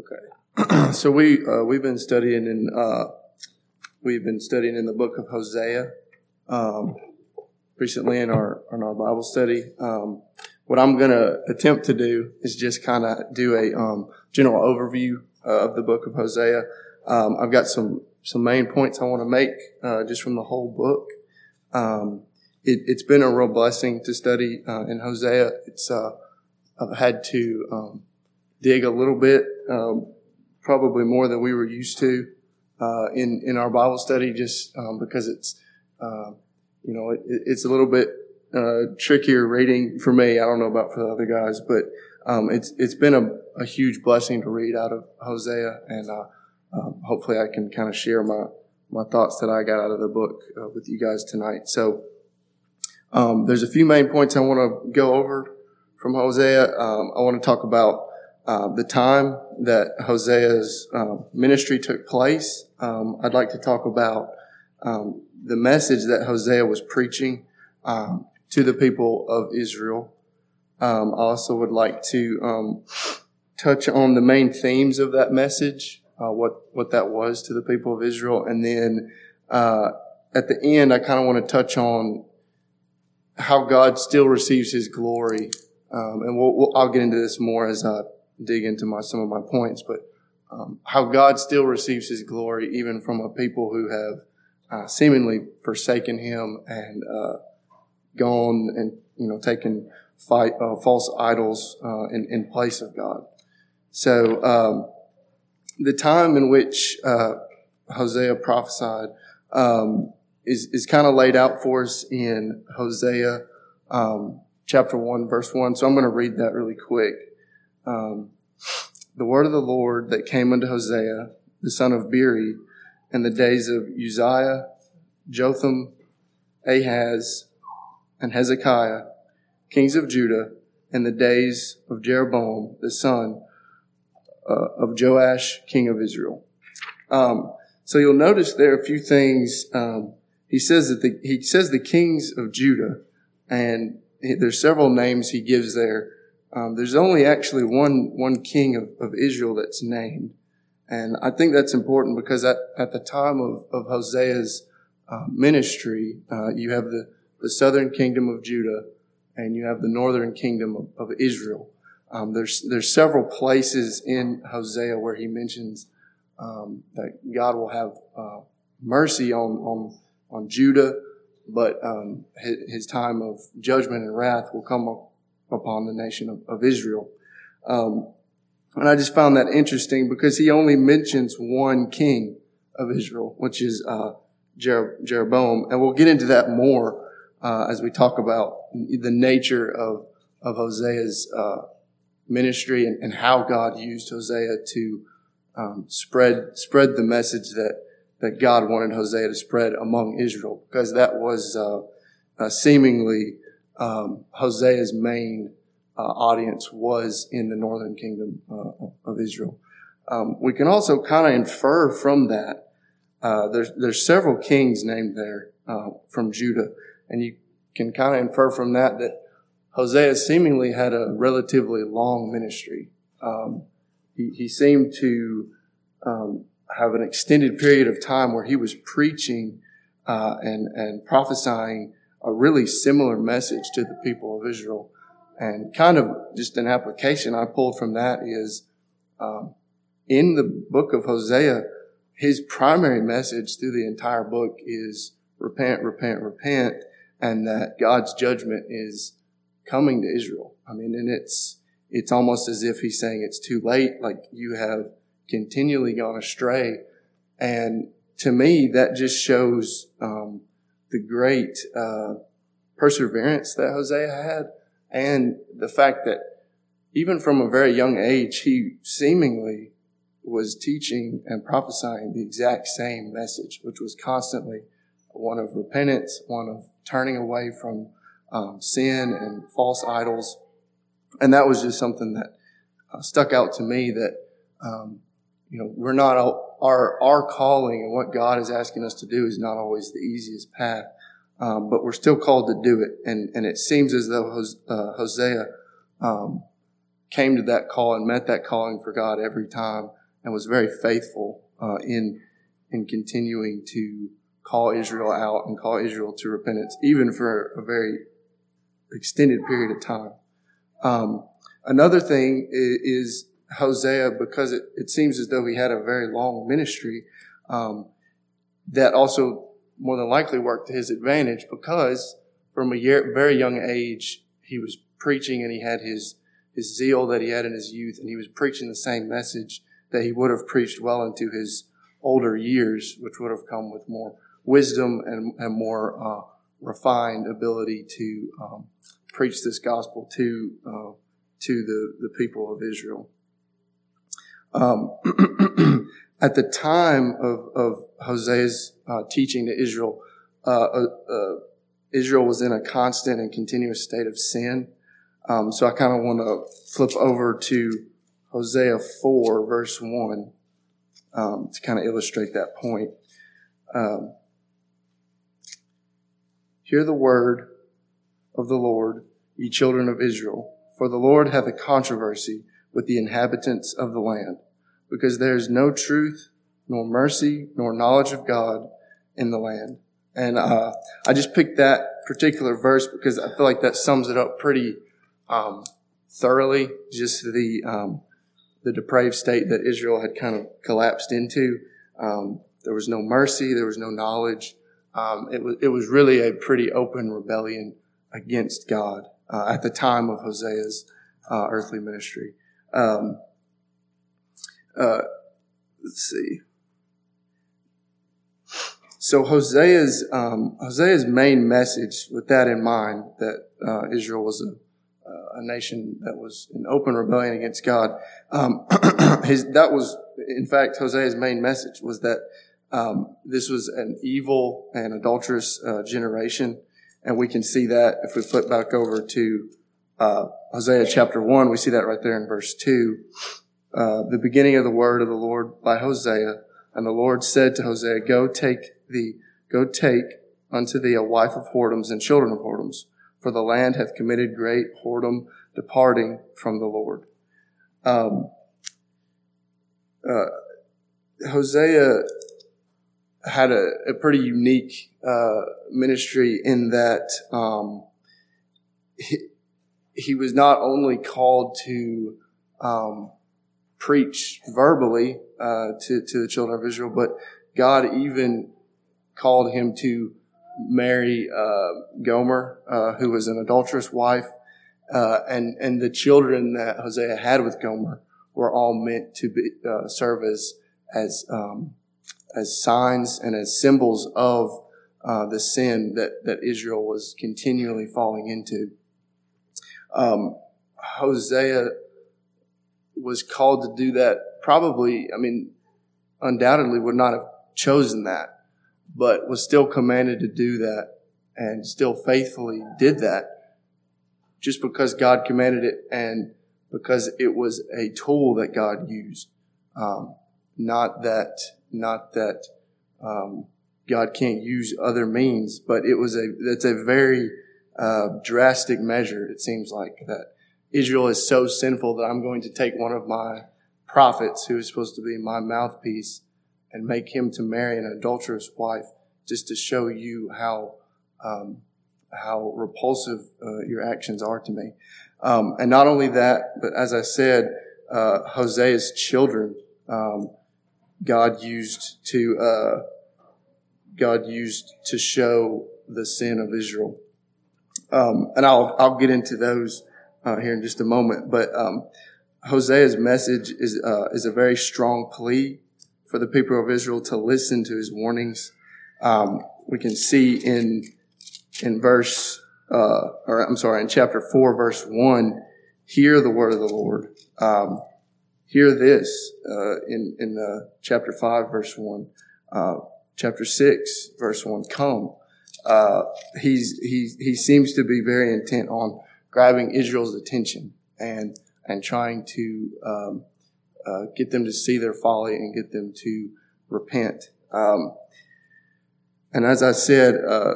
Okay. so we uh, we've been studying in uh, we've been studying in the book of Hosea um, recently in our in our Bible study. Um, what I'm going to attempt to do is just kind of do a um, general overview uh, of the book of Hosea. Um, I've got some some main points I want to make uh, just from the whole book. Um, it, has been a real blessing to study uh, in Hosea. It's uh, I've had to um, dig a little bit, um, probably more than we were used to uh, in in our Bible study, just um, because it's uh, you know it, it's a little bit uh, trickier reading for me. I don't know about for the other guys, but um, it's it's been a, a, huge blessing to read out of Hosea, and uh, um, hopefully I can kind of share my my thoughts that I got out of the book uh, with you guys tonight. So. Um, there's a few main points I want to go over from Hosea. Um, I want to talk about uh, the time that Hosea's uh, ministry took place. Um, I'd like to talk about um, the message that Hosea was preaching um, to the people of Israel. Um, I also would like to um, touch on the main themes of that message, uh, what what that was to the people of Israel, and then uh, at the end, I kind of want to touch on how God still receives His glory, and we'll, we'll, I'll get into this more as I dig into my some of my points, but um, how God still receives His glory even from a people who have uh, seemingly forsaken Him and uh, gone and you know taken fight, uh, false idols uh, in, in place of God. So um, the time in which uh, Hosea prophesied um, is is kind of laid out for us in Hosea um, chapter one verse one. So I'm going to read that really quick um, the word of the Lord that came unto Hosea, the son of Beeri, in the days of Uzziah, Jotham, Ahaz, and Hezekiah, kings of Judah, in the days of Jeroboam, the son uh, of Joash, king of Israel. Um, so you'll notice there are a few things. Um, he says that the, he says the kings of Judah, and there's several names he gives there. Um, there's only actually one one king of, of Israel that's named, and I think that's important because at, at the time of, of Hosea's uh, ministry, uh, you have the, the southern kingdom of Judah and you have the northern kingdom of, of Israel. Um, there's there's several places in Hosea where he mentions um, that God will have uh, mercy on on on Judah, but um, his, his, time of judgment and wrath will come upon the nation of, of Israel. Um, and I just found that interesting because he only mentions one king of Israel, which is uh, Jer- Jeroboam, and we'll get into that more uh, as we talk about the nature of of Hosea's uh, ministry and, and, how God used Hosea to um, spread spread the message that that God wanted Hosea to spread among Israel, because that was uh, uh, seemingly um, Hosea's main uh, audience was in the northern kingdom uh, of Israel. Um, we can also kind of infer from that. Uh, there's there's several kings named there uh, from Judah, and you can kind of infer from that that Hosea seemingly had a relatively long ministry. Um, he, he seemed to um, have an extended period of time where he was preaching uh, and and prophesying a really similar message to the people of Israel. And kind of just an application I pulled from that is um, in the book of Hosea, his primary message through the entire book is repent, repent, repent, and that God's judgment is coming to Israel. I mean, and it's it's almost as if he's saying it's too late, like you have continually gone astray. And to me, that just shows um, the great uh, perseverance that Hosea had, and the fact that even from a very young age, he seemingly was teaching and prophesying the exact same message, which was constantly one of repentance, one of turning away from um, sin and false idols. And that was just something that uh, stuck out to me that, um, you know, we're not, our, our calling and what God is asking us to do is not always the easiest path. Um, but we're still called to do it. And, and it seems as though uh, Hosea um, came to that call and met that calling for God every time and was very faithful uh, in in continuing to call Israel out and call Israel to repentance, even for a very extended period of time. Um, another thing is, Hosea, because it, it, seems as though he had a very long ministry, um, that also more than likely worked to his advantage because from a year, very young age, he was preaching and he had his, his zeal that he had in his youth and he was preaching the same message that he would have preached well into his older years, which would have come with more wisdom and, and more uh, refined ability to um, preach this gospel to uh, to the, the people of Israel. Um, at the time of, of Hosea's uh, teaching to Israel, uh, uh, uh, Israel was in a constant and continuous state of sin. Um, so I kind of want to flip over to Hosea 4, verse 1, um, to kind of illustrate that point. Um, Hear the word of the Lord, ye children of Israel. For the Lord hath a controversy with the inhabitants of the land, because there is no truth, nor mercy, nor knowledge of God in the land. And uh, I just picked that particular verse because I feel like that sums it up pretty um, thoroughly. Just the um, the depraved state that Israel had kind of collapsed into. Um, there was no mercy. There was no knowledge. Um, it, was, it was really a pretty open rebellion against God uh, at the time of Hosea's uh, earthly ministry. Um, uh, let's see. So Hosea's um, Hosea's main message, with that in mind, that uh, Israel was a, a nation that was in open rebellion against God, um, his, that was in fact Hosea's main message was that um, this was an evil and adulterous uh, generation, and we can see that if we flip back over to uh, Hosea chapter one, we see that right there in verse two. Uh, the beginning of the word of the Lord by Hosea, and the Lord said to Hosea, "Go take the go take unto thee a wife of whoredoms and children of whoredoms, for the land hath committed great whoredom, departing from the Lord." Um, uh, Hosea had a, a pretty unique uh, ministry in that um, he was not only called to um, preach verbally uh, to, to the children of Israel, but God even called him to marry uh, Gomer, uh, who was an adulterous wife, uh, and and the children that Hosea had with Gomer were all meant to be uh, serve as as um, as signs and as symbols of uh, the sin that, that Israel was continually falling into. Um, Hosea was called to do that probably, I mean, undoubtedly would not have chosen that, but was still commanded to do that and still faithfully did that just because God commanded it and because it was a tool that God used. Um, not that not that um, God can't use other means, but it was a that's a very uh, drastic measure. It seems like that Israel is so sinful that I'm going to take one of my prophets, who is supposed to be my mouthpiece, and make him to marry an adulterous wife, just to show you how um, how repulsive uh, your actions are to me. Um, and not only that, but as I said, uh, Hosea's children. Um, God used to uh, God used to show the sin of Israel. Um, and I'll I'll get into those uh, here in just a moment. But um, Hosea's message is uh, is a very strong plea for the people of Israel to listen to his warnings. Um, we can see in in verse uh, or I'm sorry in chapter four verse one, hear the word of the Lord. Um, hear this uh, in in uh, chapter five, verse one, uh, chapter six, verse one. Come. Uh, he's he he seems to be very intent on grabbing Israel's attention and and trying to um, uh, get them to see their folly and get them to repent. Um, and as I said, uh,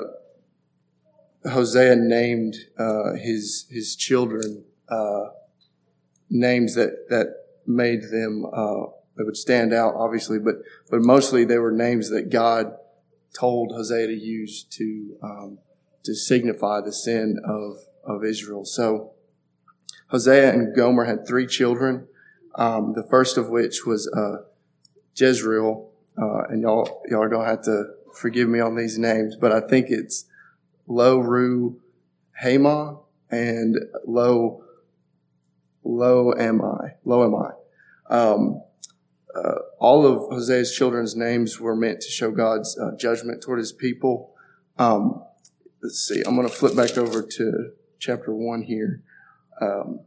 Hosea named his his children names that that made them uh, that would stand out, obviously, but but mostly they were names that God told Hosea to use to um, to signify the sin of of Israel. So Hosea and Gomer had three children. Um, the first of which was uh, Jezreel, uh, and y'all y'all are gonna have to forgive me on these names, but I think it's Lo Ru Hama and Lo Lo Am I Lo Am I. Um, uh, all of Hosea's children's names were meant to show God's uh, judgment toward His people. Um, let's see. I'm going to flip back over to chapter one here. Um,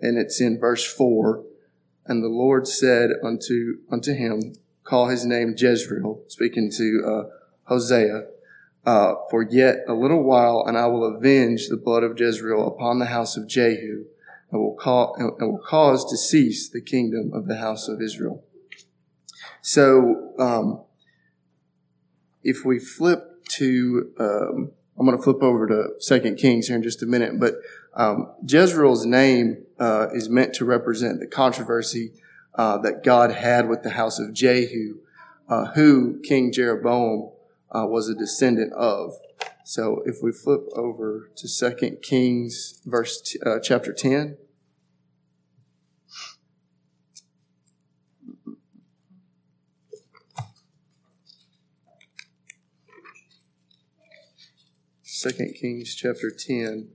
and it's in verse 4. And the Lord said unto, unto him, Call his name Jezreel, speaking to uh, Hosea, uh, for yet a little while, and I will avenge the blood of Jezreel upon the house of Jehu, and will, call, will cause to cease the kingdom of the house of Israel. So, um, if we flip to, um, I'm going to flip over to Second Kings here in just a minute, but um, Jezreel's name uh, is meant to represent the controversy uh, that God had with the house of Jehu, uh, who King Jeroboam uh, was a descendant of. So if we flip over to Second Kings, verse t- uh, chapter ten. Second Kings chapter 10.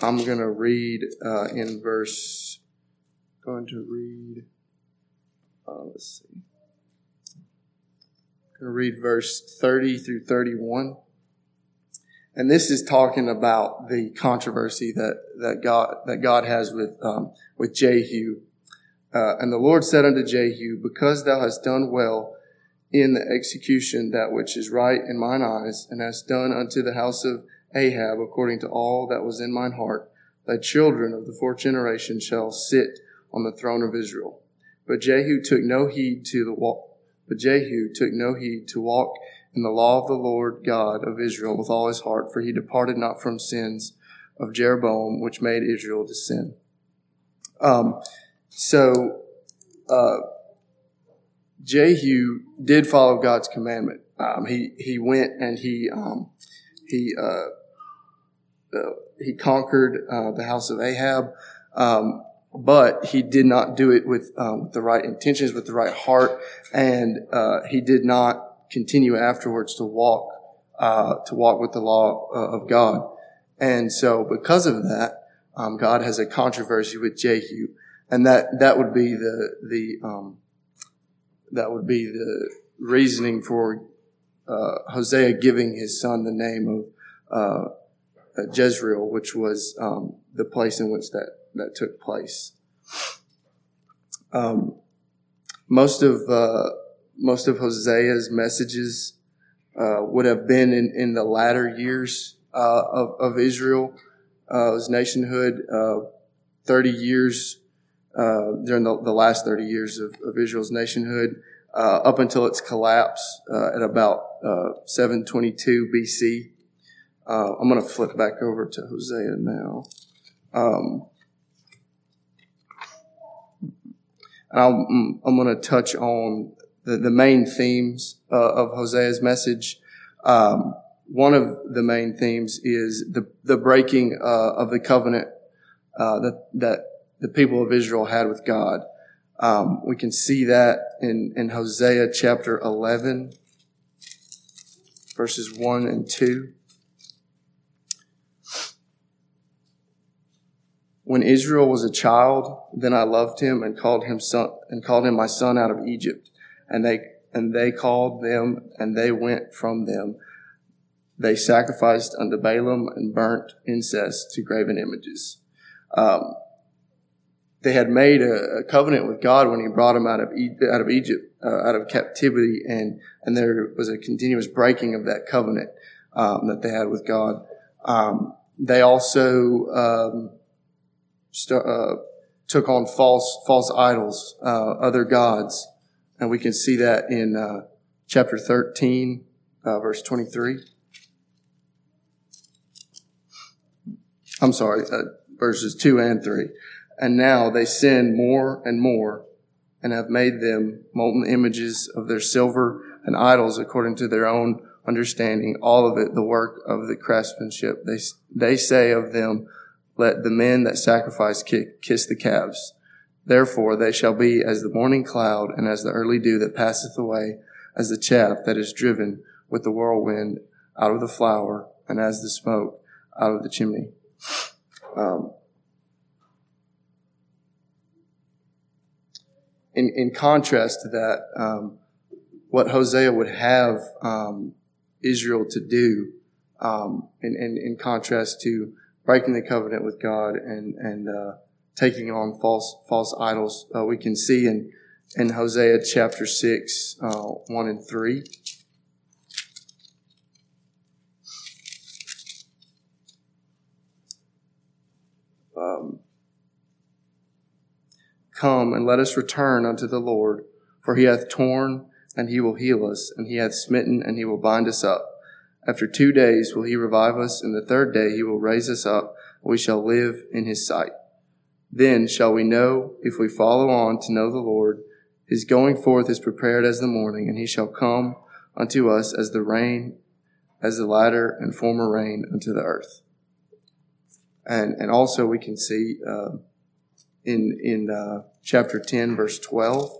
I'm going to read uh, in verse, going to read, uh, let's see. I'm going to read verse 30 through 31. And this is talking about the controversy that, that God, that God has with, um, with Jehu. Uh, and the Lord said unto Jehu, because thou hast done well in the execution that which is right in mine eyes, and hast done unto the house of Ahab according to all that was in mine heart. Thy children of the fourth generation shall sit on the throne of Israel. But Jehu took no heed to the walk, but Jehu took no heed to walk in the law of the Lord God of Israel with all his heart, for he departed not from sins of Jeroboam, which made Israel to sin. Um, so, uh, Jehu did follow God's commandment. Um, he he went and he um, he uh, uh, he conquered uh, the house of Ahab, um, but he did not do it with, um, the right intentions, with the right heart, and uh, he did not continue afterwards to walk uh, to walk with the law uh, of God. And so, because of that, um, God has a controversy with Jehu, and that that would be the the um, that would be the reasoning for uh, Hosea giving his son the name of uh, Jezreel, which was um, the place in which that, that took place. Um, most of uh, most of Hosea's messages uh, would have been in, in the latter years uh, of, of Israel, uh, his nationhood, uh, 30 years during the, the, last 30 years of, of Israel's nationhood, up until its collapse at about 722 BC. Uh, I'm going to flip back over to Hosea now. Um, and i am mm, going to touch on the, the main themes uh, of Hosea's message. Um, one of the main themes is the, the breaking uh, of the covenant uh, that, that the people of Israel had with God. Um, we can see that in, in Hosea chapter 11, verses 1 and 2. When Israel was a child, then I loved him and called him son and called him my son out of Egypt. And they and they called them and they went from them. They sacrificed unto Baalim and burnt incense to graven images. Um, they had made a, a, covenant with God when He brought them out of out of Egypt, uh, out of captivity, and and there was a continuous breaking of that covenant um, that they had with God. Um, they also um, st- uh, took on false false idols, uh, other gods, and we can see that in uh, chapter thirteen, uh, verse twenty three. I'm sorry, uh, verses 2 and 3. And now they sin more and more and have made them molten images of their silver and idols according to their own understanding, all of it the work of the craftsmanship. They, they say of them, let the men that sacrifice kiss the calves. Therefore they shall be as the morning cloud and as the early dew that passeth away, as the chaff that is driven with the whirlwind out of the floor, and as the smoke out of the chimney. Um, in, in contrast to that, um, what Hosea would have um, Israel to do, um, in, in, in, contrast to breaking the covenant with God and and uh, taking on false false idols, uh, we can see in in Hosea chapter six, uh, one and three. Um, Come and let us return unto the Lord, for he hath torn and he will heal us, and he hath smitten and he will bind us up. After two days will he revive us, and the third day he will raise us up, and we shall live in his sight. Then shall we know, if we follow on to know the Lord, his going forth is prepared as the morning, and he shall come unto us as the rain, as the latter and former rain unto the earth. And, and also we can see, uh, in, in, uh, chapter 10, verse 12,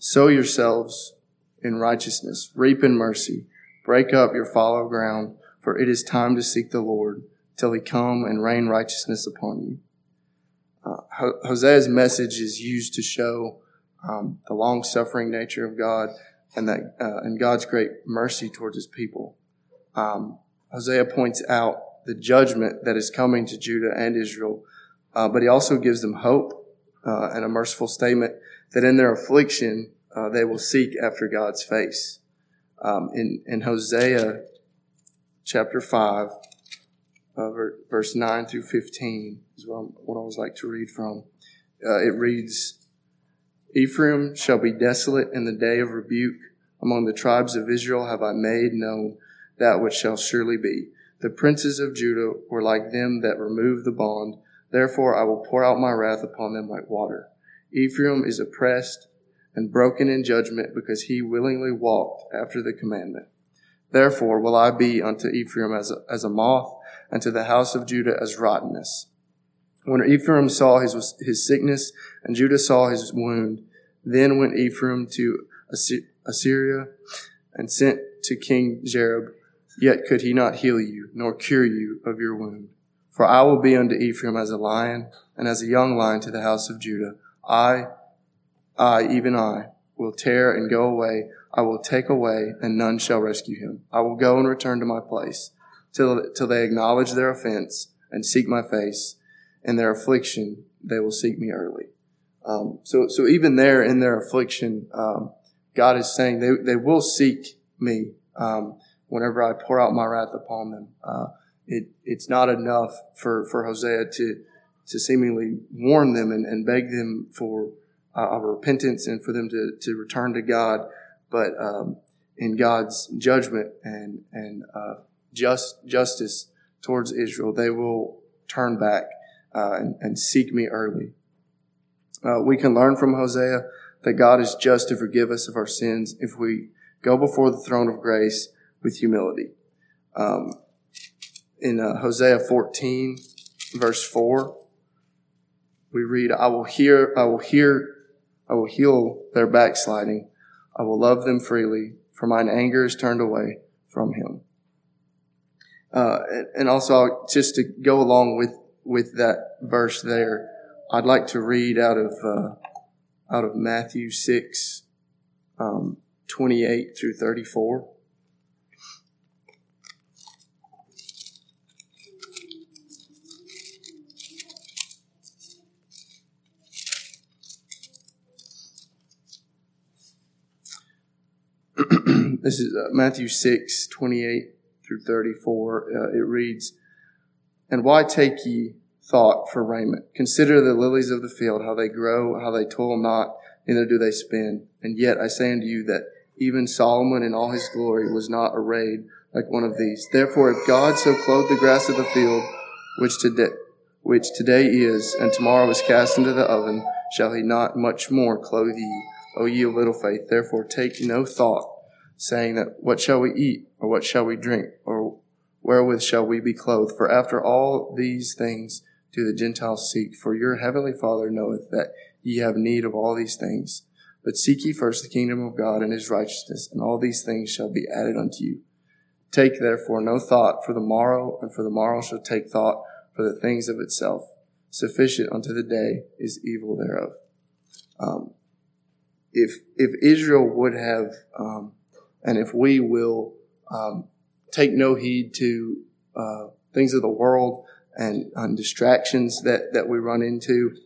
Sow yourselves in righteousness, reap in mercy, break up your fallow ground, for it is time to seek the Lord till he come and rain righteousness upon you. Uh, Hosea's message is used to show um, the long suffering nature of God and that uh, and God's great mercy towards his people. Um, Hosea points out the judgment that is coming to Judah and Israel, uh, but he also gives them hope uh, and a merciful statement that in their affliction uh, they will seek after God's face. Um, in, in Hosea chapter 5, uh, verse 9 through 15 is what, what I always like to read from. Uh, it reads, Ephraim shall be desolate in the day of rebuke. Among the tribes of Israel have I made known that which shall surely be. The princes of Judah were like them that remove the bond. Therefore I will pour out my wrath upon them like water. Ephraim is oppressed and broken in judgment because he willingly walked after the commandment. Therefore will I be unto Ephraim as a, as a moth, and to the house of Judah as rottenness. When Ephraim saw his, his sickness, and Judah saw his wound, then went Ephraim to Assyria, and sent to King Jareb, yet could he not heal you, nor cure you of your wound. For I will be unto Ephraim as a lion, and as a young lion to the house of Judah. I, I, even I, will tear and go away. I will take away, and none shall rescue him. I will go and return to my place till, till they acknowledge their offense and seek my face. In their affliction, they will seek me early. Um, so, so even there in their affliction, um, God is saying they, they will seek me um, whenever I pour out my wrath upon them. Uh, it, it's not enough for, for Hosea to to seemingly warn them and, and beg them for uh, repentance and for them to, to return to God. But um, in God's judgment and and uh, just justice towards Israel, they will turn back uh, and, and, seek me early. Uh, we can learn from Hosea that God is just to forgive us of our sins if we go before the throne of grace with humility. Um, in uh, Hosea 14, verse 4, we read, I will hear, I will hear, I will heal their backsliding. I will love them freely, for mine anger is turned away from him. Uh, and also, just to go along with, with that verse there, I'd like to read out of, uh, out of Matthew 6, um, 28 through 34. this is uh, Matthew 6, 28 through 34. Uh, it reads, And why take ye thought for raiment? Consider the lilies of the field, how they grow, how they toil not, neither do they spin. And yet I say unto you that even Solomon in all his glory was not arrayed like one of these. Therefore, if God so clothed the grass of the field, which today, which today is, and tomorrow is cast into the oven, shall he not much more clothe ye, O ye of little faith? Therefore, take no thought, saying that what shall we eat, or what shall we drink, or wherewith shall we be clothed? For after all these things do the Gentiles seek. For your heavenly Father knoweth that ye have need of all these things. But seek ye first the kingdom of God and his righteousness, and all these things shall be added unto you. Take therefore no thought for the morrow, and for the morrow shall take thought for the things of itself. Sufficient unto the day is evil thereof. Um, if if Israel would have, um, and if we will um, take no heed to uh, things of the world and, and, distractions that that we run into,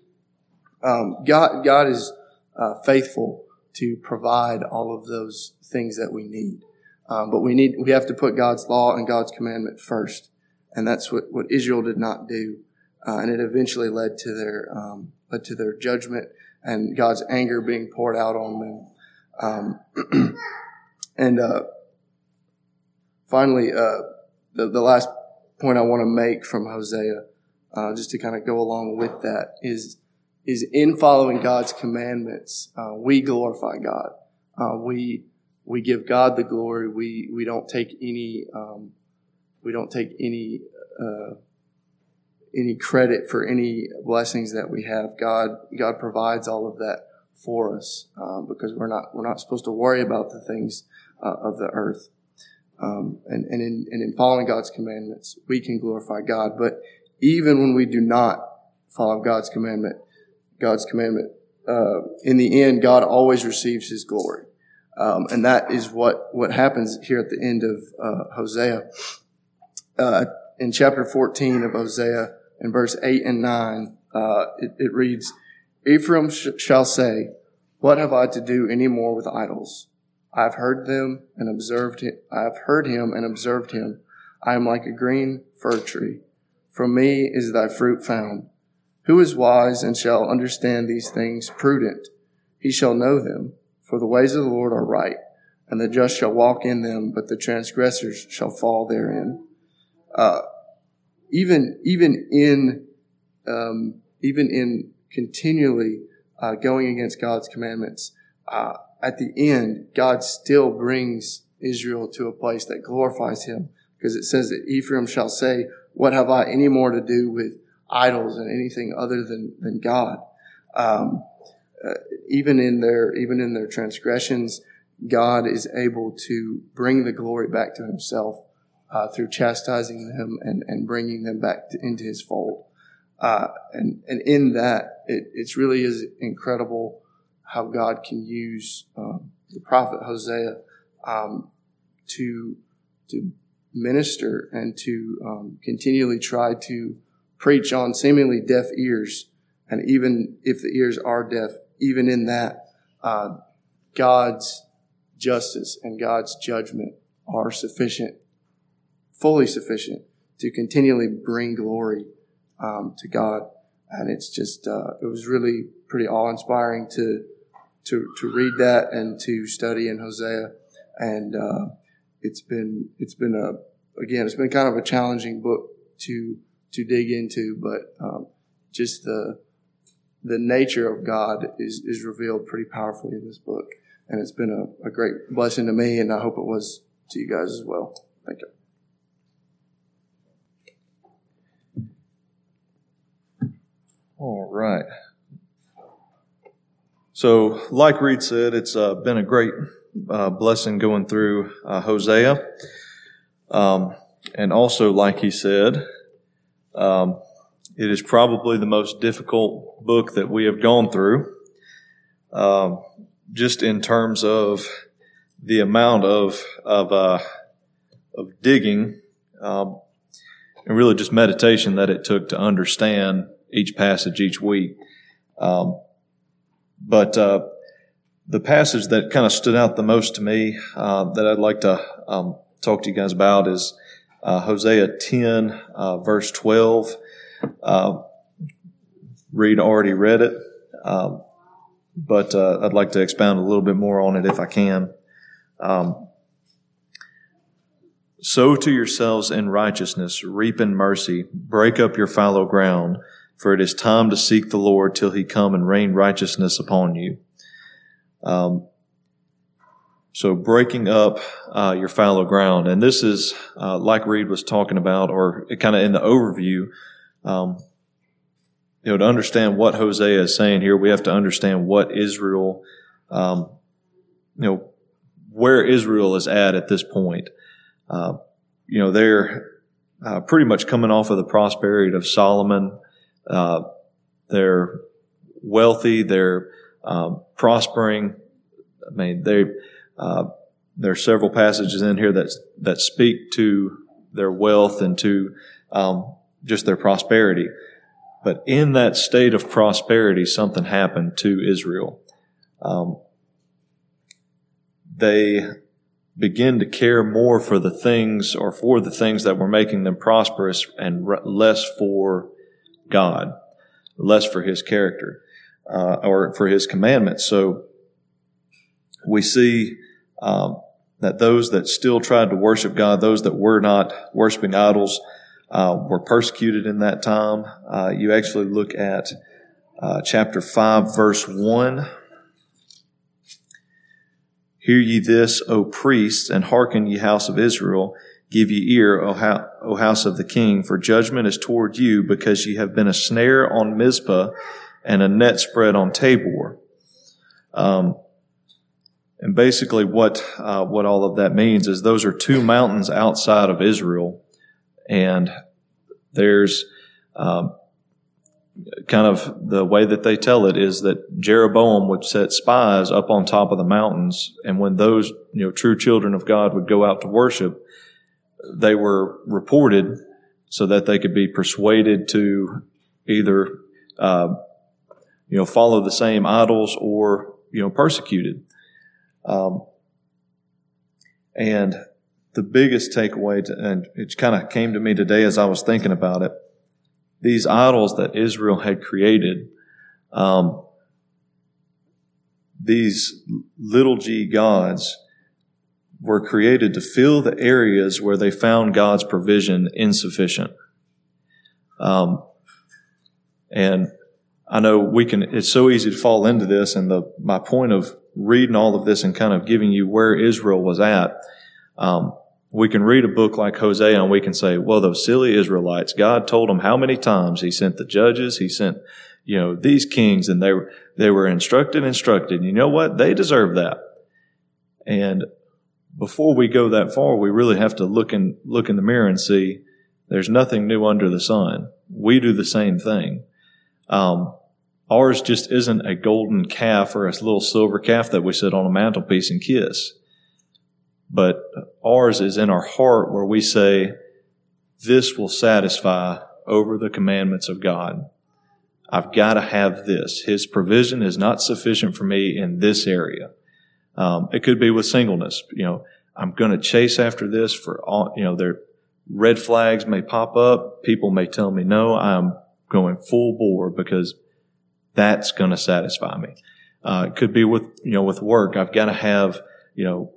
um, God God is uh, faithful to provide all of those things that we need. Um, but we need, we have to put God's law and God's commandment first. And that's what, what Israel did not do. Uh, and it eventually led to their, um, led to their judgment and God's anger being poured out on them. Um, and, uh, finally, uh, the, the last point I want to make from Hosea, uh, just to kind of go along with that is, is in following God's commandments, uh, we glorify God. Uh, we, we give God the glory. We we don't take any um, we don't take any uh, any credit for any blessings that we have. God God provides all of that for us um, because we're not we're not supposed to worry about the things uh, of the earth. Um, and and in and in following God's commandments, we can glorify God. But even when we do not follow God's commandment, God's commandment, uh, in the end, God always receives His glory. Um, and that is what, what happens here at the end of uh, Hosea. Uh, in chapter 14 of Hosea, in verse 8 and 9, uh, it, it, reads, Ephraim sh- shall say, What have I to do any more with idols? I have heard them and observed him. I have heard him and observed him. I am like a green fir tree. From me is thy fruit found. Who is wise and shall understand these things prudent? He shall know them. For the ways of the Lord are right, and the just shall walk in them, but the transgressors shall fall therein. Uh, even even in um, even in continually uh, going against God's commandments, uh, at the end, God still brings Israel to a place that glorifies Him, because it says that Ephraim shall say, "What have I any more to do with idols and anything other than than God?" Um, uh, even in their even in their transgressions, God is able to bring the glory back to Himself uh, through chastising them and, and bringing them back to, into His fold. Uh, and and in that, it it's really is incredible how God can use um, the prophet Hosea um, to to minister and to um, continually try to preach on seemingly deaf ears. And even if the ears are deaf, even in that, uh, God's justice and God's judgment are sufficient, fully sufficient to continually bring glory um, to God. And it's just, uh, it was really pretty awe inspiring to, to, to read that and to study in Hosea. And, uh, it's been, it's been a, again, it's been kind of a challenging book to, to dig into, but, um, just the, the nature of God is, is revealed pretty powerfully in this book. And it's been a, a great blessing to me, and I hope it was to you guys as well. Thank you. All right. So, like Reed said, it's uh, been a great uh, blessing going through uh, Hosea. Um, and also, like he said, um, it is probably the most difficult book that we have gone through, um, just in terms of the amount of of, uh, of digging um, and really just meditation that it took to understand each passage each week. Um, but uh, the passage that kind of stood out the most to me uh, that I'd like to um, talk to you guys about is uh, Hosea 10, uh, verse 12. Uh, Reed already read it, um, but uh, I'd like to expound a little bit more on it if I can. Um, Sow to yourselves in righteousness, reap in mercy, break up your fallow ground, for it is time to seek the Lord till he come and rain righteousness upon you. Um, so breaking up uh, your fallow ground, and this is uh, like Reed was talking about, or kind of in the overview. Um, you know, to understand what Hosea is saying here, we have to understand what Israel, um, you know, where Israel is at at this point. Uh, you know, they're uh, pretty much coming off of the prosperity of Solomon. Uh, they're wealthy. They're um, prospering. I mean, they uh, there are several passages in here that that speak to their wealth and to um, just their prosperity. But in that state of prosperity, something happened to Israel. Um, they begin to care more for the things or for the things that were making them prosperous and less for God, less for His character uh, or for His commandments. So we see um, that those that still tried to worship God, those that were not worshiping idols, uh, were persecuted in that time. Uh, you actually look at uh, chapter 5, verse 1. Hear ye this, O priests, and hearken, ye house of Israel. Give ye ear, O, house of the king, for judgment is toward you, because ye have been a snare on Mizpah and a net spread on Tabor. Um, and basically, what uh, what all of that means is those are two mountains outside of Israel, and there's um, kind of the way that they tell it is that Jeroboam would set spies up on top of the mountains, and when those you know true children of God would go out to worship, they were reported so that they could be persuaded to either uh, you know follow the same idols or you know persecuted. Um, and the biggest takeaway, to, and it kind of came to me today as I was thinking about it these idols that Israel had created, um, these little g gods were created to fill the areas where they found God's provision insufficient. Um, and I know we can, it's so easy to fall into this. And the, my point of reading all of this and kind of giving you where Israel was at, um, we can read a book like Hosea and we can say, well, those silly Israelites, God told them how many times He sent the judges, He sent, you know, these kings, and they were, they were instructed, instructed. You know what? They deserve that. And before we go that far, we really have to look in, look in the mirror and see there's nothing new under the sun. We do the same thing. Um, ours just isn't a golden calf or a little silver calf that we sit on a mantelpiece and kiss but ours is in our heart where we say, this will satisfy over the commandments of God. I've got to have this. His provision is not sufficient for me in this area. Um, it could be with singleness. You know, I'm going to chase after this for all, you know, their red flags may pop up. People may tell me no. I'm going full bore because that's going to satisfy me. Uh, it could be with, you know, with work. I've got to have, you know,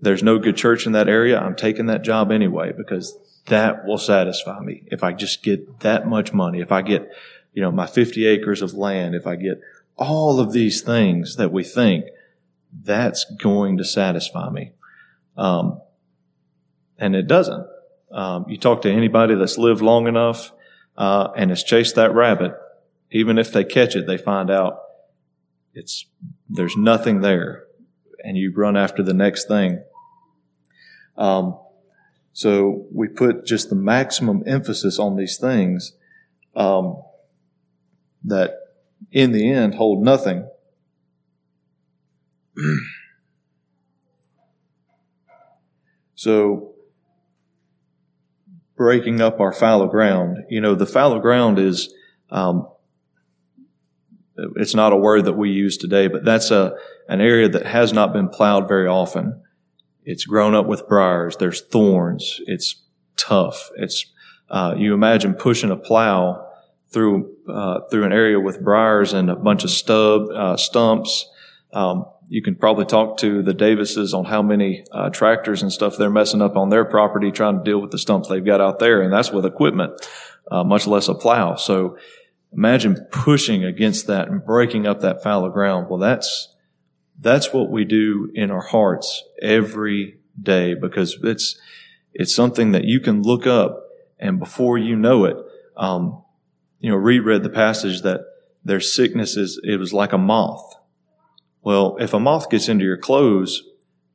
there's no good church in that area, I'm taking that job anyway because that will satisfy me. If I just get that much money, if I get, you know, my 50 acres of land, if I get all of these things that we think, that's going to satisfy me. Um, and it doesn't. Um, you talk to anybody that's lived long enough uh, and has chased that rabbit, even if they catch it, they find out it's there's nothing there, and you run after the next thing. Um, so we put just the maximum emphasis on these things um, that in the end hold nothing. So breaking up our fallow ground, you know, the fallow ground is, um, it's not a word that we use today, but that's a, an area that has not been plowed very often. It's grown up with briars. There's thorns. It's tough. It's uh, you imagine pushing a plow through uh, through an area with briars and a bunch of stub uh, stumps. Um, you can probably talk to the Davises on how many uh, tractors and stuff they're messing up on their property trying to deal with the stumps they've got out there, and that's with equipment, uh, much less a plow. So imagine pushing against that and breaking up that fallow ground. Well, that's that's what we do in our hearts every day because it's it's something that you can look up and before you know it, um, you know, reread the passage that their sickness is it was like a moth well, if a moth gets into your clothes,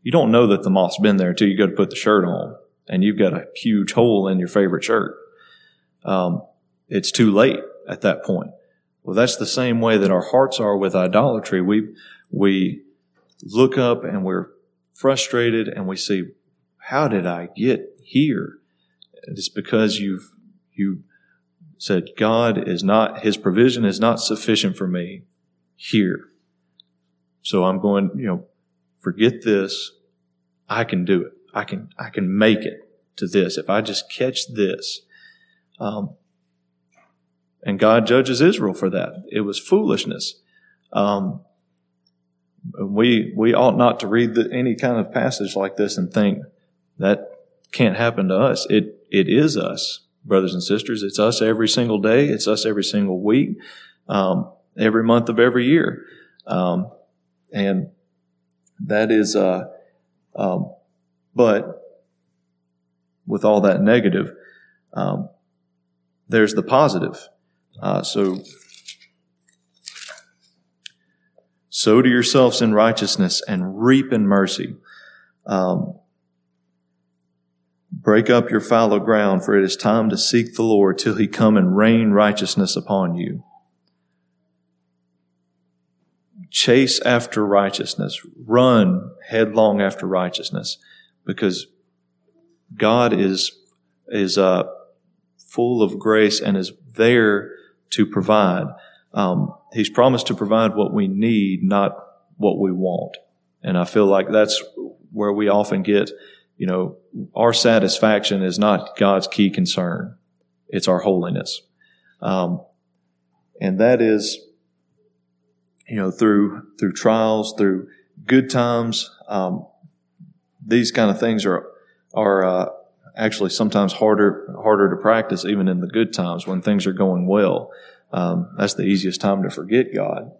you don't know that the moth's been there until you go to put the shirt on and you've got a huge hole in your favorite shirt. Um, it's too late at that point. Well, that's the same way that our hearts are with idolatry. We, we look up and we're frustrated and we see, how did I get here? It's because you've, you said, God is not, His provision is not sufficient for me here. So I'm going, you know, forget this. I can do it. I can, I can make it to this if I just catch this. Um, and God judges Israel for that. It was foolishness. Um, we we ought not to read the, any kind of passage like this and think that can't happen to us. It it is us, brothers and sisters. It's us every single day. It's us every single week, um, every month of every year. Um, and that is, uh, um, but with all that negative, um, there's the positive. Uh, so, sow to yourselves in righteousness and reap in mercy. Um, break up your fallow ground, for it is time to seek the Lord till he come and rain righteousness upon you chase after righteousness, run headlong after righteousness, because God is is uh, full of grace and is there to provide. Um, he's promised to provide what we need, not what we want. And I feel like that's where we often get, you know, our satisfaction is not God's key concern. It's our holiness. Um, and that is you know, through through trials, through good times. Um, these kind of things are are uh, actually sometimes harder harder to practice, even in the good times when things are going well. Um, that's the easiest time to forget God.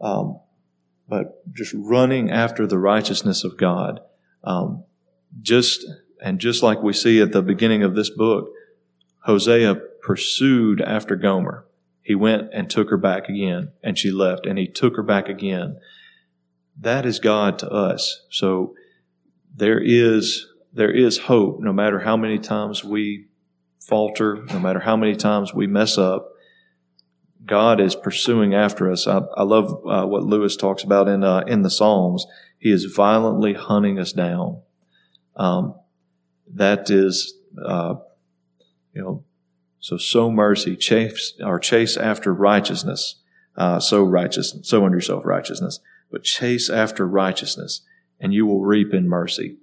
Um, but just running after the righteousness of God, um, just and just like we see at the beginning of this book, Hosea pursued after Gomer. He went and took her back again, and she left, and he took her back again. That is God to us. So there is, there is hope no matter how many times we falter, no matter how many times we mess up. God is pursuing after us. I, I love uh, what Lewis talks about in uh, in the Psalms. He is violently hunting us down. Um, that is, uh, you know, so sow mercy, chase or chase after righteousness. Uh, sow righteous, sow unto yourself righteousness, but chase after righteousness, and you will reap in mercy.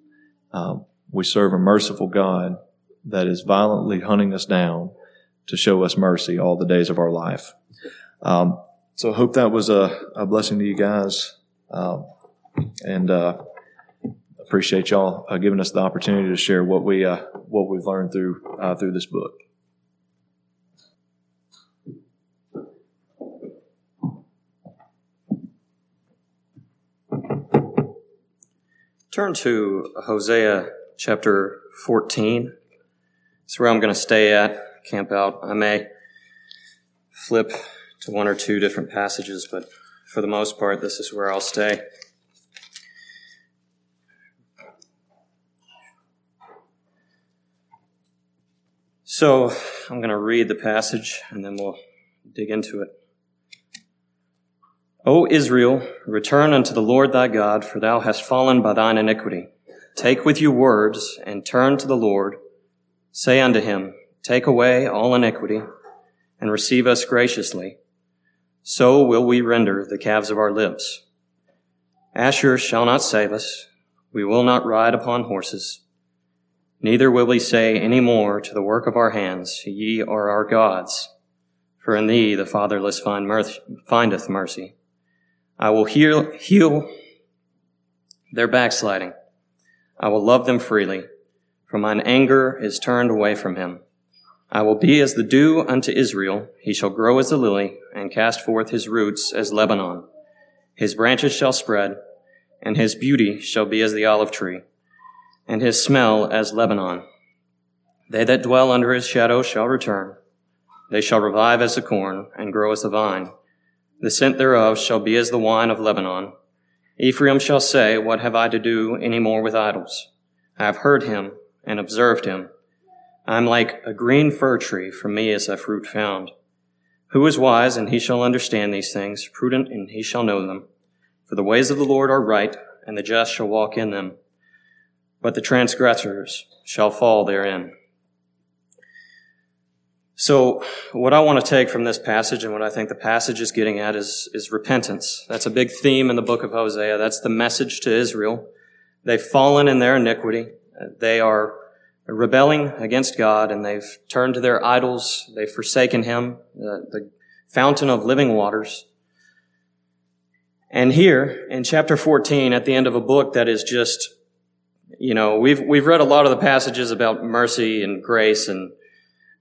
Um, we serve a merciful God that is violently hunting us down to show us mercy all the days of our life. Um, so I hope that was a, a blessing to you guys, um, and uh, appreciate y'all uh, giving us the opportunity to share what we uh, what we've learned through uh, through this book. Turn to Hosea chapter 14. It's where I'm going to stay at, camp out. I may flip to one or two different passages, but for the most part, this is where I'll stay. So I'm going to read the passage and then we'll dig into it. O Israel, return unto the Lord thy God, for thou hast fallen by thine iniquity. Take with you words, and turn to the Lord. Say unto him, Take away all iniquity, and receive us graciously. So will we render the calves of our lips. Ashur shall not save us. We will not ride upon horses. Neither will we say any more to the work of our hands, Ye are our gods. For in thee the fatherless findeth mercy I will heal, heal their backsliding. I will love them freely, for mine anger is turned away from him. I will be as the dew unto Israel. He shall grow as the lily and cast forth his roots as Lebanon. His branches shall spread, and his beauty shall be as the olive tree, and his smell as Lebanon. They that dwell under his shadow shall return. They shall revive as the corn and grow as the vine. The scent thereof shall be as the wine of Lebanon. Ephraim shall say, What have I to do any more with idols? I have heard him and observed him. I am like a green fir tree, from me is a fruit found. Who is wise, and he shall understand these things, prudent, and he shall know them. For the ways of the Lord are right, and the just shall walk in them. But the transgressors shall fall therein. So, what I want to take from this passage and what I think the passage is getting at is, is repentance. That's a big theme in the book of Hosea. That's the message to Israel. They've fallen in their iniquity. They are rebelling against God and they've turned to their idols. They've forsaken Him, the, the fountain of living waters. And here in chapter 14, at the end of a book that is just, you know, we've, we've read a lot of the passages about mercy and grace and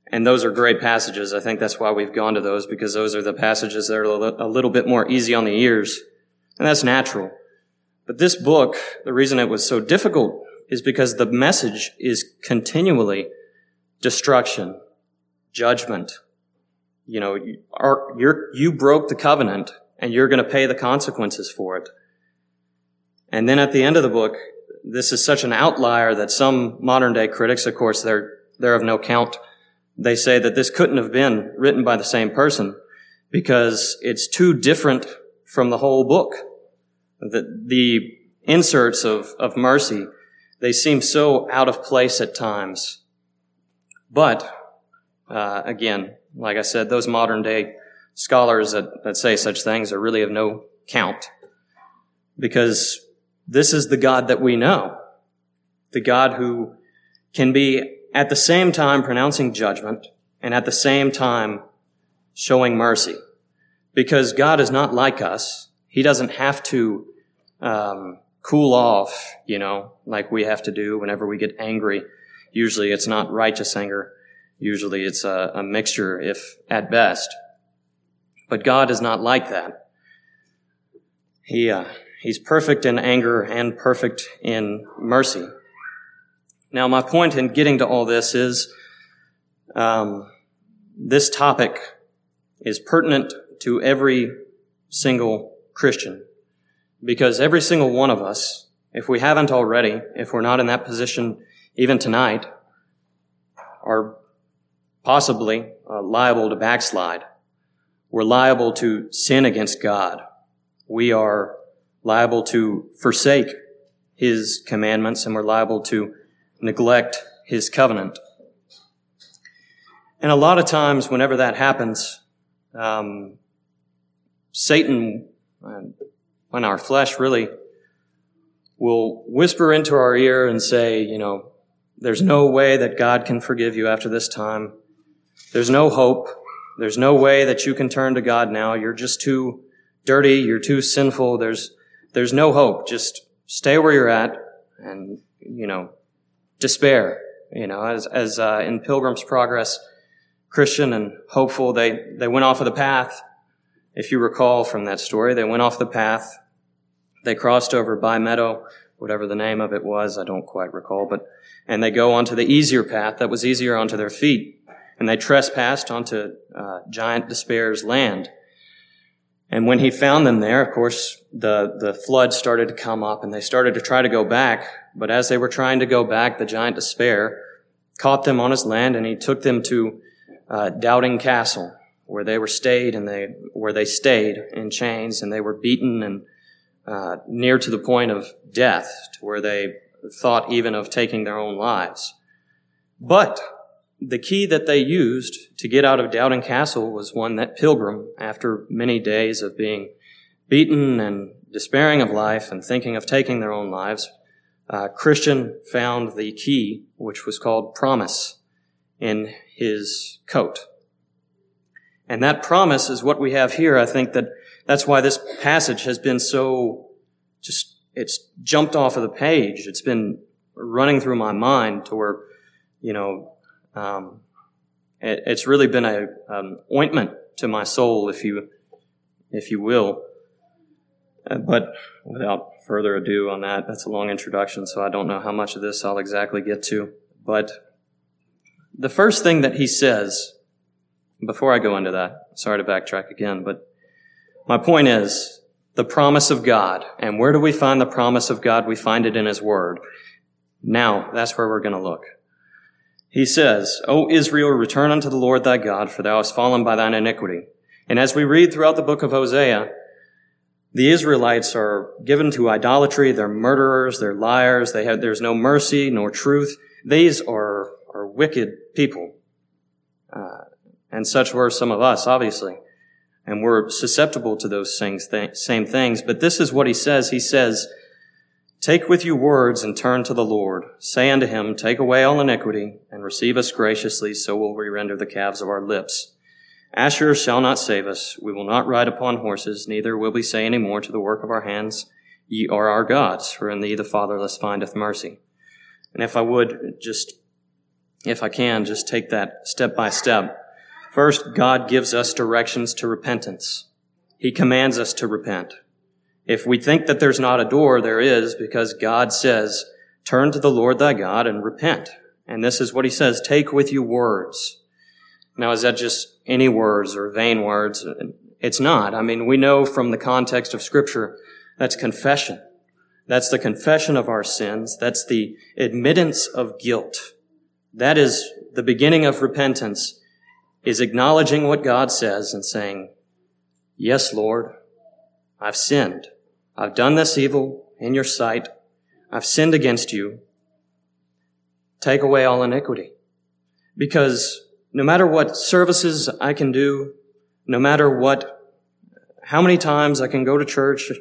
and those are great passages. I think that's why we've gone to those because those are the passages that are a little bit more easy on the ears. And that's natural. But this book, the reason it was so difficult is because the message is continually destruction, judgment. You know, you you broke the covenant and you're going to pay the consequences for it. And then at the end of the book, this is such an outlier that some modern day critics, of course, they're, they're of no count they say that this couldn't have been written by the same person because it's too different from the whole book. The, the inserts of, of mercy, they seem so out of place at times. But, uh, again, like I said, those modern day scholars that, that say such things are really of no count because this is the God that we know. The God who can be at the same time pronouncing judgment and at the same time showing mercy. Because God is not like us. He doesn't have to um, cool off, you know, like we have to do whenever we get angry. Usually it's not righteous anger. Usually it's a, a mixture, if at best. But God is not like that. He, uh, he's perfect in anger and perfect in mercy. Now, my point in getting to all this is um, this topic is pertinent to every single Christian because every single one of us, if we haven't already, if we're not in that position even tonight, are possibly uh, liable to backslide. We're liable to sin against God. We are liable to forsake His commandments and we're liable to neglect his covenant. And a lot of times, whenever that happens, um, Satan, when our flesh really will whisper into our ear and say, you know, there's no way that God can forgive you after this time. There's no hope. There's no way that you can turn to God now. You're just too dirty. You're too sinful. There's, there's no hope. Just stay where you're at and, you know, despair. You know, as, as uh, in Pilgrim's Progress, Christian and hopeful, they, they went off of the path. If you recall from that story, they went off the path. They crossed over by Meadow, whatever the name of it was, I don't quite recall, but, and they go onto the easier path that was easier onto their feet. And they trespassed onto uh, Giant Despair's land. And when he found them there, of course, the, the flood started to come up and they started to try to go back. But as they were trying to go back, the giant despair caught them on his land and he took them to uh, Doubting Castle, where they were stayed and they, where they stayed in chains and they were beaten and uh, near to the point of death, to where they thought even of taking their own lives. But the key that they used to get out of Doubting Castle was one that Pilgrim, after many days of being beaten and despairing of life and thinking of taking their own lives, uh, Christian found the key, which was called promise, in his coat. And that promise is what we have here. I think that that's why this passage has been so just, it's jumped off of the page. It's been running through my mind to where, you know, um, it, it's really been a um, ointment to my soul, if you, if you will. Uh, but without further ado on that, that's a long introduction, so I don't know how much of this I'll exactly get to. But the first thing that he says, before I go into that, sorry to backtrack again, but my point is the promise of God. And where do we find the promise of God? We find it in his word. Now, that's where we're going to look. He says, O Israel, return unto the Lord thy God, for thou hast fallen by thine iniquity. And as we read throughout the book of Hosea, the Israelites are given to idolatry. They're murderers. They're liars. They have, there's no mercy nor truth. These are, are wicked people. Uh, and such were some of us, obviously. And we're susceptible to those things, th- same things. But this is what he says. He says, Take with you words and turn to the Lord. Say unto him, Take away all iniquity and receive us graciously, so will we render the calves of our lips. Ashur shall not save us. We will not ride upon horses, neither will we say any more to the work of our hands, Ye are our gods, for in thee the fatherless findeth mercy. And if I would just, if I can, just take that step by step. First, God gives us directions to repentance. He commands us to repent. If we think that there's not a door, there is, because God says, turn to the Lord thy God and repent. And this is what he says, take with you words. Now, is that just any words or vain words? It's not. I mean, we know from the context of scripture that's confession. That's the confession of our sins. That's the admittance of guilt. That is the beginning of repentance is acknowledging what God says and saying, yes, Lord, I've sinned. I've done this evil in your sight. I've sinned against you. Take away all iniquity. Because no matter what services I can do, no matter what, how many times I can go to church,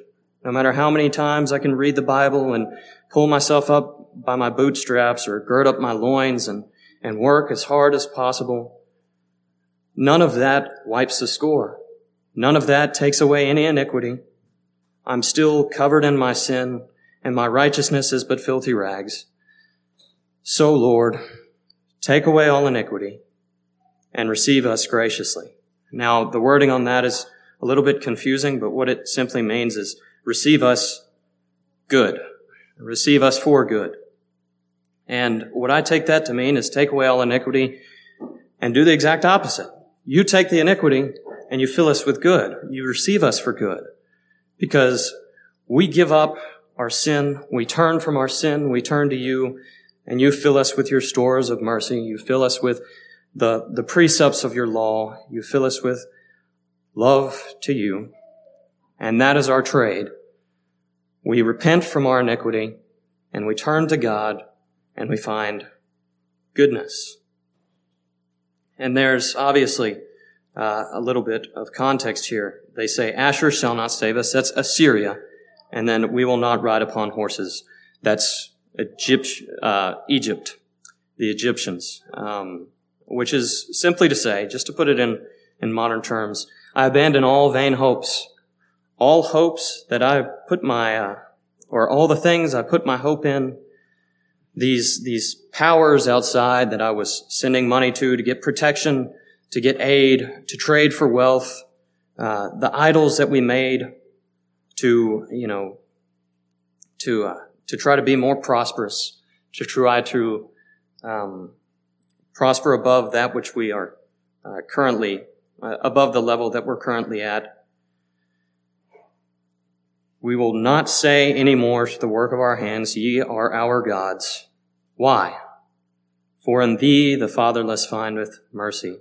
no matter how many times I can read the Bible and pull myself up by my bootstraps or gird up my loins and, and work as hard as possible, none of that wipes the score. None of that takes away any iniquity. I'm still covered in my sin and my righteousness is but filthy rags. So Lord, take away all iniquity and receive us graciously. Now, the wording on that is a little bit confusing, but what it simply means is receive us good. Receive us for good. And what I take that to mean is take away all iniquity and do the exact opposite. You take the iniquity and you fill us with good. You receive us for good. Because we give up our sin, we turn from our sin, we turn to you, and you fill us with your stores of mercy. You fill us with the, the precepts of your law. You fill us with love to you. And that is our trade. We repent from our iniquity and we turn to God and we find goodness. And there's obviously uh, a little bit of context here. They say, Ashur shall not save us. That's Assyria. And then we will not ride upon horses. That's Egypt, uh, Egypt the Egyptians. Um, which is simply to say, just to put it in, in modern terms, I abandon all vain hopes, all hopes that I put my, uh, or all the things I put my hope in, these, these powers outside that I was sending money to to get protection, to get aid, to trade for wealth, uh, the idols that we made to, you know, to, uh, to try to be more prosperous, to try to, um, prosper above that which we are uh, currently, uh, above the level that we're currently at. We will not say any more to the work of our hands, Ye are our gods. Why? For in thee the fatherless findeth mercy.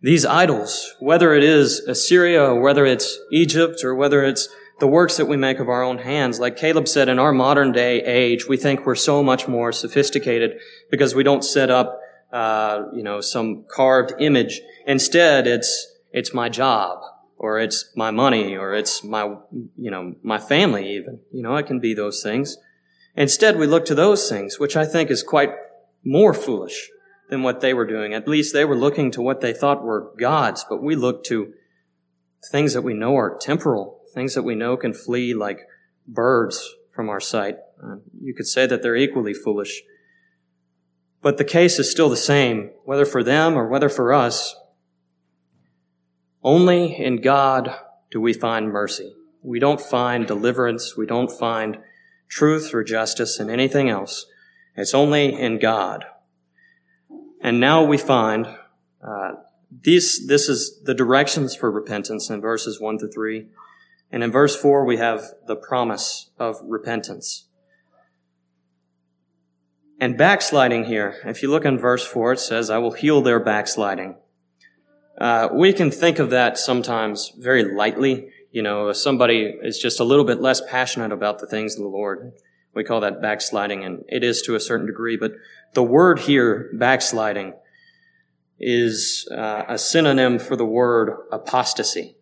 These idols, whether it is Assyria or whether it's Egypt or whether it's the works that we make of our own hands, like Caleb said, in our modern day age, we think we're so much more sophisticated because we don't set up uh, you know, some carved image. Instead, it's, it's my job, or it's my money, or it's my, you know, my family even. You know, it can be those things. Instead, we look to those things, which I think is quite more foolish than what they were doing. At least they were looking to what they thought were gods, but we look to things that we know are temporal, things that we know can flee like birds from our sight. Uh, you could say that they're equally foolish. But the case is still the same, whether for them or whether for us. Only in God do we find mercy. We don't find deliverance. We don't find truth or justice in anything else. It's only in God. And now we find uh, these, this is the directions for repentance in verses 1 to 3. And in verse 4, we have the promise of repentance. And backsliding here, if you look in verse 4, it says, I will heal their backsliding. Uh, we can think of that sometimes very lightly. You know, somebody is just a little bit less passionate about the things of the Lord, we call that backsliding, and it is to a certain degree. But the word here, backsliding, is uh, a synonym for the word apostasy,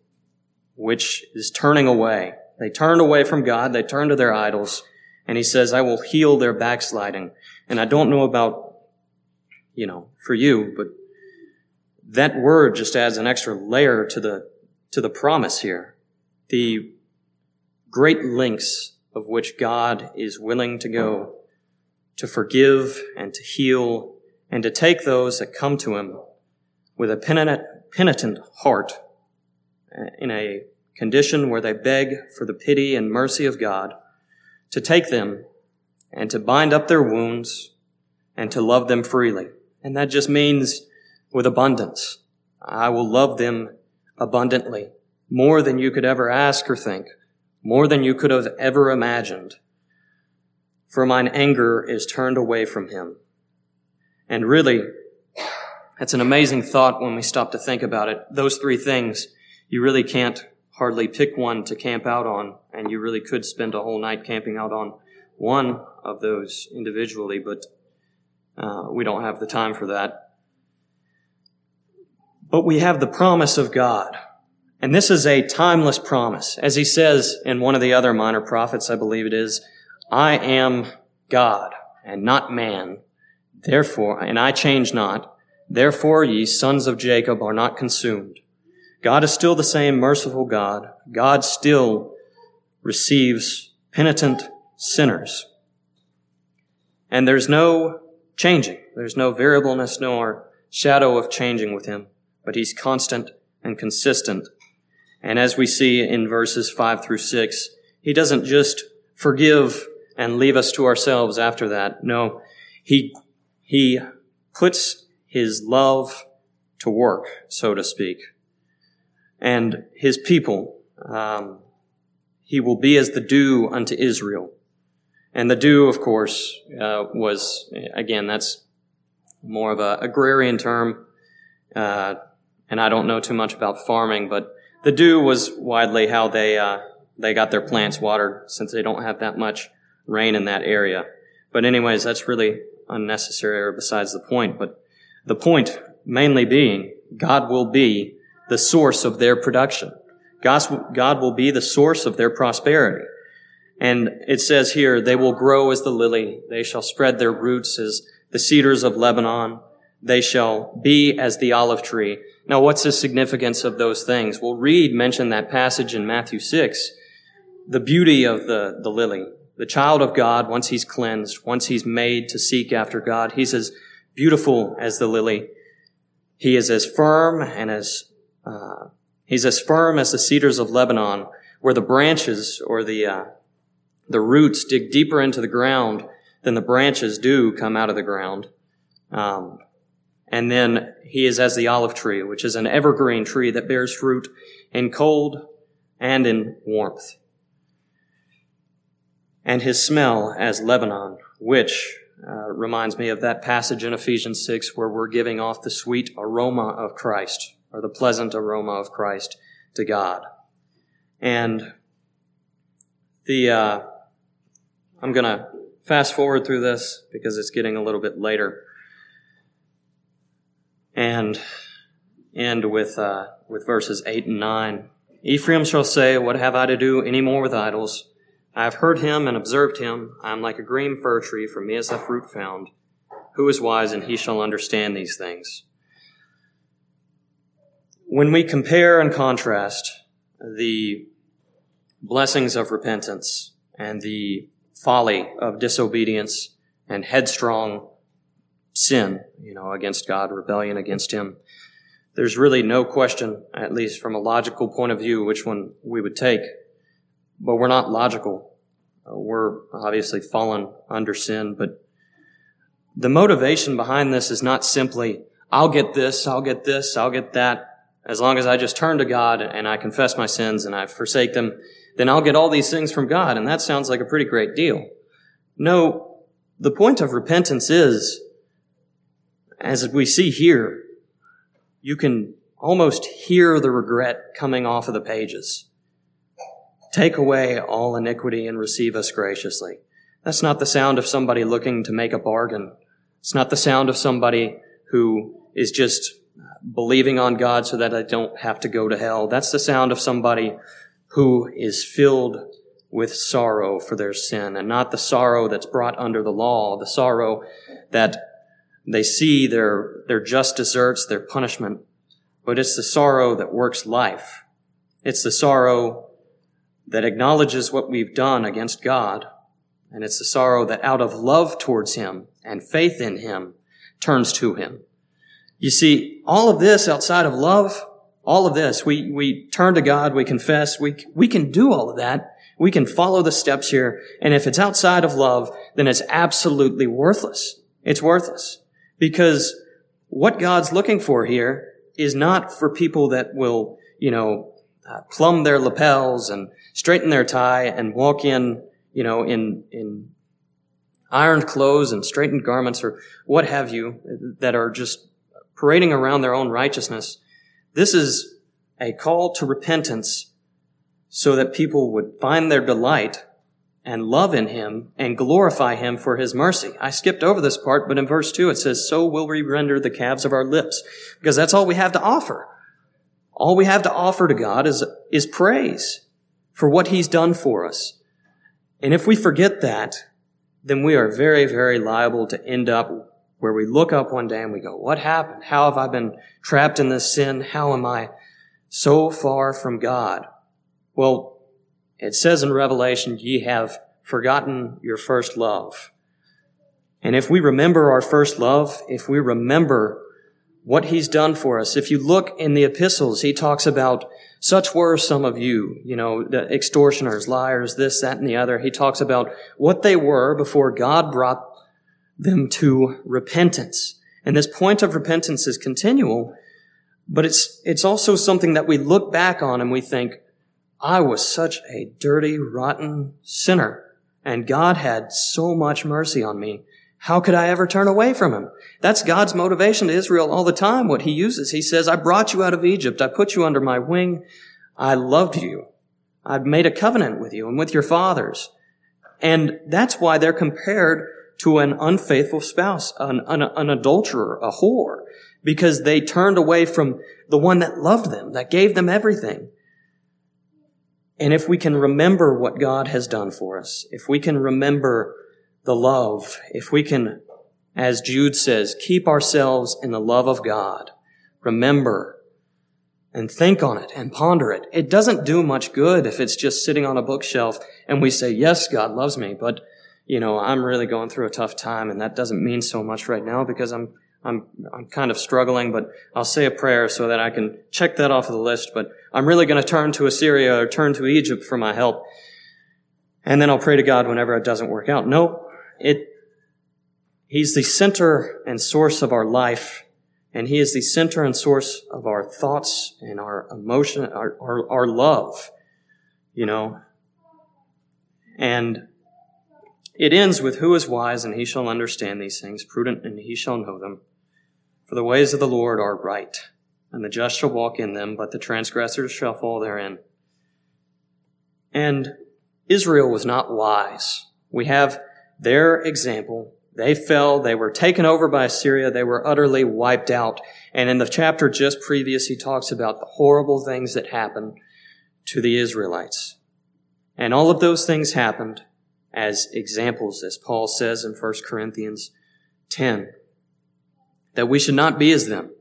which is turning away. They turned away from God, they turned to their idols, and he says, I will heal their backsliding. And I don't know about, you know, for you, but that word just adds an extra layer to the, to the promise here. The great lengths of which God is willing to go to forgive and to heal and to take those that come to him with a penitent, penitent heart uh, in a condition where they beg for the pity and mercy of God to take them and to bind up their wounds and to love them freely. And that just means with abundance. I will love them abundantly, more than you could ever ask or think, more than you could have ever imagined. For mine anger is turned away from him. And really, that's an amazing thought when we stop to think about it. Those three things, you really can't hardly pick one to camp out on, and you really could spend a whole night camping out on one of those individually, but uh, we don't have the time for that. But we have the promise of God. And this is a timeless promise. As he says in one of the other minor prophets, I believe it is, I am God and not man. Therefore, and I change not. Therefore, ye sons of Jacob are not consumed. God is still the same merciful God. God still receives penitent sinners. And there's no changing. There's no variableness nor shadow of changing with him, but he's constant and consistent. And as we see in verses five through six, he doesn't just forgive and leave us to ourselves after that. No, he, he puts his love to work, so to speak. And his people, um, he will be as the dew unto Israel. And the dew, of course, uh, was, again, that's more of a agrarian term. Uh, and I don't know too much about farming, but the dew was widely how they, uh, they got their plants watered since they don't have that much rain in that area. But anyways, that's really unnecessary or besides the point. But the point mainly being God will be the source of their production. God will be the source of their prosperity. And it says here, they will grow as the lily. They shall spread their roots as the cedars of Lebanon. They shall be as the olive tree. Now, what's the significance of those things? Well, Reed mentioned that passage in Matthew 6, the beauty of the, the lily. The child of God, once he's cleansed, once he's made to seek after God, he's as beautiful as the lily. He is as firm and as, uh, he's as firm as the cedars of Lebanon, where the branches or the, uh, the roots dig deeper into the ground than the branches do come out of the ground. Um, and then he is as the olive tree, which is an evergreen tree that bears fruit in cold and in warmth. And his smell as Lebanon, which uh, reminds me of that passage in Ephesians 6 where we're giving off the sweet aroma of Christ, or the pleasant aroma of Christ to God. And the, uh, I'm going to fast forward through this because it's getting a little bit later. And end with, uh, with verses 8 and 9. Ephraim shall say, What have I to do any more with idols? I have heard him and observed him. I am like a green fir tree, from me is the fruit found. Who is wise, and he shall understand these things? When we compare and contrast the blessings of repentance and the folly of disobedience and headstrong sin, you know, against God, rebellion against Him. There's really no question, at least from a logical point of view, which one we would take. But we're not logical. Uh, we're obviously fallen under sin, but the motivation behind this is not simply, I'll get this, I'll get this, I'll get that. As long as I just turn to God and I confess my sins and I forsake them, then I'll get all these things from God. And that sounds like a pretty great deal. No, the point of repentance is, as we see here, you can almost hear the regret coming off of the pages. Take away all iniquity and receive us graciously. That's not the sound of somebody looking to make a bargain. It's not the sound of somebody who is just believing on God so that I don't have to go to hell. That's the sound of somebody who is filled with sorrow for their sin and not the sorrow that's brought under the law, the sorrow that they see their, their just deserts, their punishment, but it's the sorrow that works life. It's the sorrow that acknowledges what we've done against God, and it's the sorrow that out of love towards Him and faith in Him turns to Him. You see, all of this outside of love, all of this, we, we turn to God, we confess, we, we can do all of that. We can follow the steps here. And if it's outside of love, then it's absolutely worthless. It's worthless. Because what God's looking for here is not for people that will, you know, uh, plumb their lapels and straighten their tie and walk in, you know, in, in ironed clothes and straightened garments or what have you that are just parading around their own righteousness. This is a call to repentance so that people would find their delight and love in him and glorify him for his mercy. I skipped over this part, but in verse 2 it says, So will we render the calves of our lips, because that's all we have to offer. All we have to offer to God is, is praise for what he's done for us. And if we forget that, then we are very, very liable to end up where we look up one day and we go, what happened? How have I been trapped in this sin? How am I so far from God? Well, it says in Revelation, ye have forgotten your first love. And if we remember our first love, if we remember what he's done for us, if you look in the epistles, he talks about such were some of you, you know, the extortioners, liars, this, that, and the other. He talks about what they were before God brought them to repentance. And this point of repentance is continual, but it's, it's also something that we look back on and we think, I was such a dirty, rotten sinner, and God had so much mercy on me. How could I ever turn away from him? That's God's motivation to Israel all the time, what he uses. He says, I brought you out of Egypt. I put you under my wing. I loved you. I've made a covenant with you and with your fathers. And that's why they're compared to an unfaithful spouse, an, an, an adulterer, a whore, because they turned away from the one that loved them, that gave them everything. And if we can remember what God has done for us, if we can remember the love, if we can, as Jude says, keep ourselves in the love of God, remember and think on it and ponder it. It doesn't do much good if it's just sitting on a bookshelf and we say, yes, God loves me, but you know, I'm really going through a tough time and that doesn't mean so much right now because I'm, I'm, I'm kind of struggling, but I'll say a prayer so that I can check that off of the list. But I'm really going to turn to Assyria or turn to Egypt for my help. And then I'll pray to God whenever it doesn't work out. No, it, He's the center and source of our life. And He is the center and source of our thoughts and our emotion, our, our, our love, you know. And it ends with, Who is wise, and he shall understand these things, prudent, and he shall know them. For the ways of the Lord are right, and the just shall walk in them, but the transgressors shall fall therein. And Israel was not wise. We have their example. They fell, they were taken over by Assyria, they were utterly wiped out. And in the chapter just previous, he talks about the horrible things that happened to the Israelites. And all of those things happened as examples, as Paul says in 1 Corinthians 10, that we should not be as them.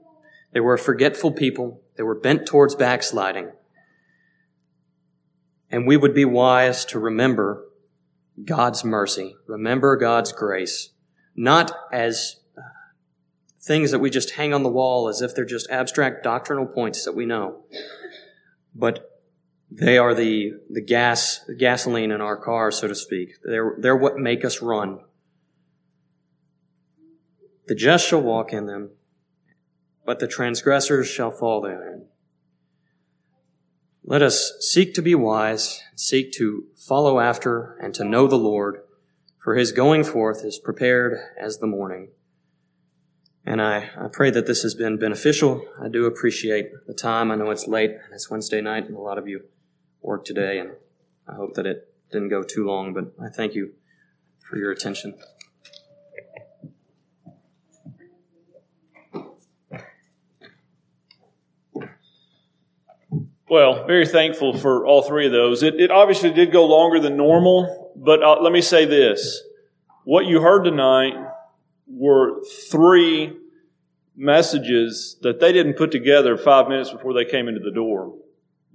They were a forgetful people. They were bent towards backsliding. and we would be wise to remember God's mercy, remember God's grace, not as uh, things that we just hang on the wall as if they're just abstract doctrinal points that we know, but they are the, the gas, gasoline in our car, so to speak. They're, they're what make us run. The just shall walk in them, but the transgressors shall fall therein. Let us seek to be wise, seek to follow after, and to know the Lord, for his going forth is prepared as the morning. And I, I pray that this has been beneficial. I do appreciate the time. I know it's late and it's Wednesday night, and a lot of you work today, and I hope that it didn't go too long, but I thank you for your attention. Well, very thankful for all three of those. It, it obviously did go longer than normal, but uh, let me say this. What you heard tonight were three messages that they didn't put together five minutes before they came into the door.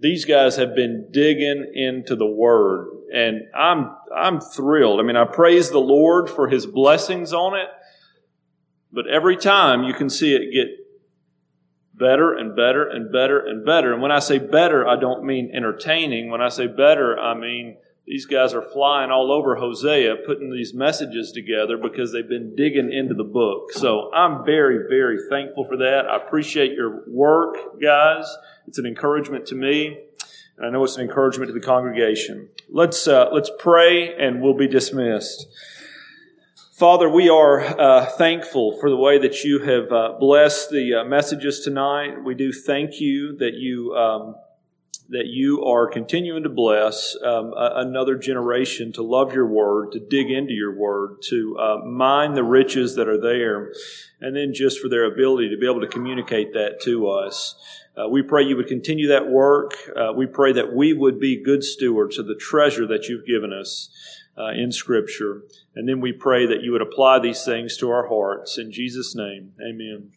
These guys have been digging into the Word, and I'm, I'm thrilled. I mean, I praise the Lord for His blessings on it, but every time you can see it get better and better and better and better. And when I say better, I don't mean entertaining. When I say better, I mean these guys are flying all over Hosea, putting these messages together because they've been digging into the book. So I'm very, very thankful for that. I appreciate your work, guys. It's an encouragement to me. And I know it's an encouragement to the congregation. Let's, uh, let's pray and we'll be dismissed. Father, we are uh, thankful for the way that you have uh, blessed the uh, messages tonight. We do thank you that you um, that you are continuing to bless um, a- another generation to love your word, to dig into your word, to uh, mine the riches that are there, and then just for their ability to be able to communicate that to us. Uh, we pray you would continue that work. Uh, we pray that we would be good stewards of the treasure that you've given us uh, in Scripture. And then we pray that you would apply these things to our hearts. In Jesus' name, amen.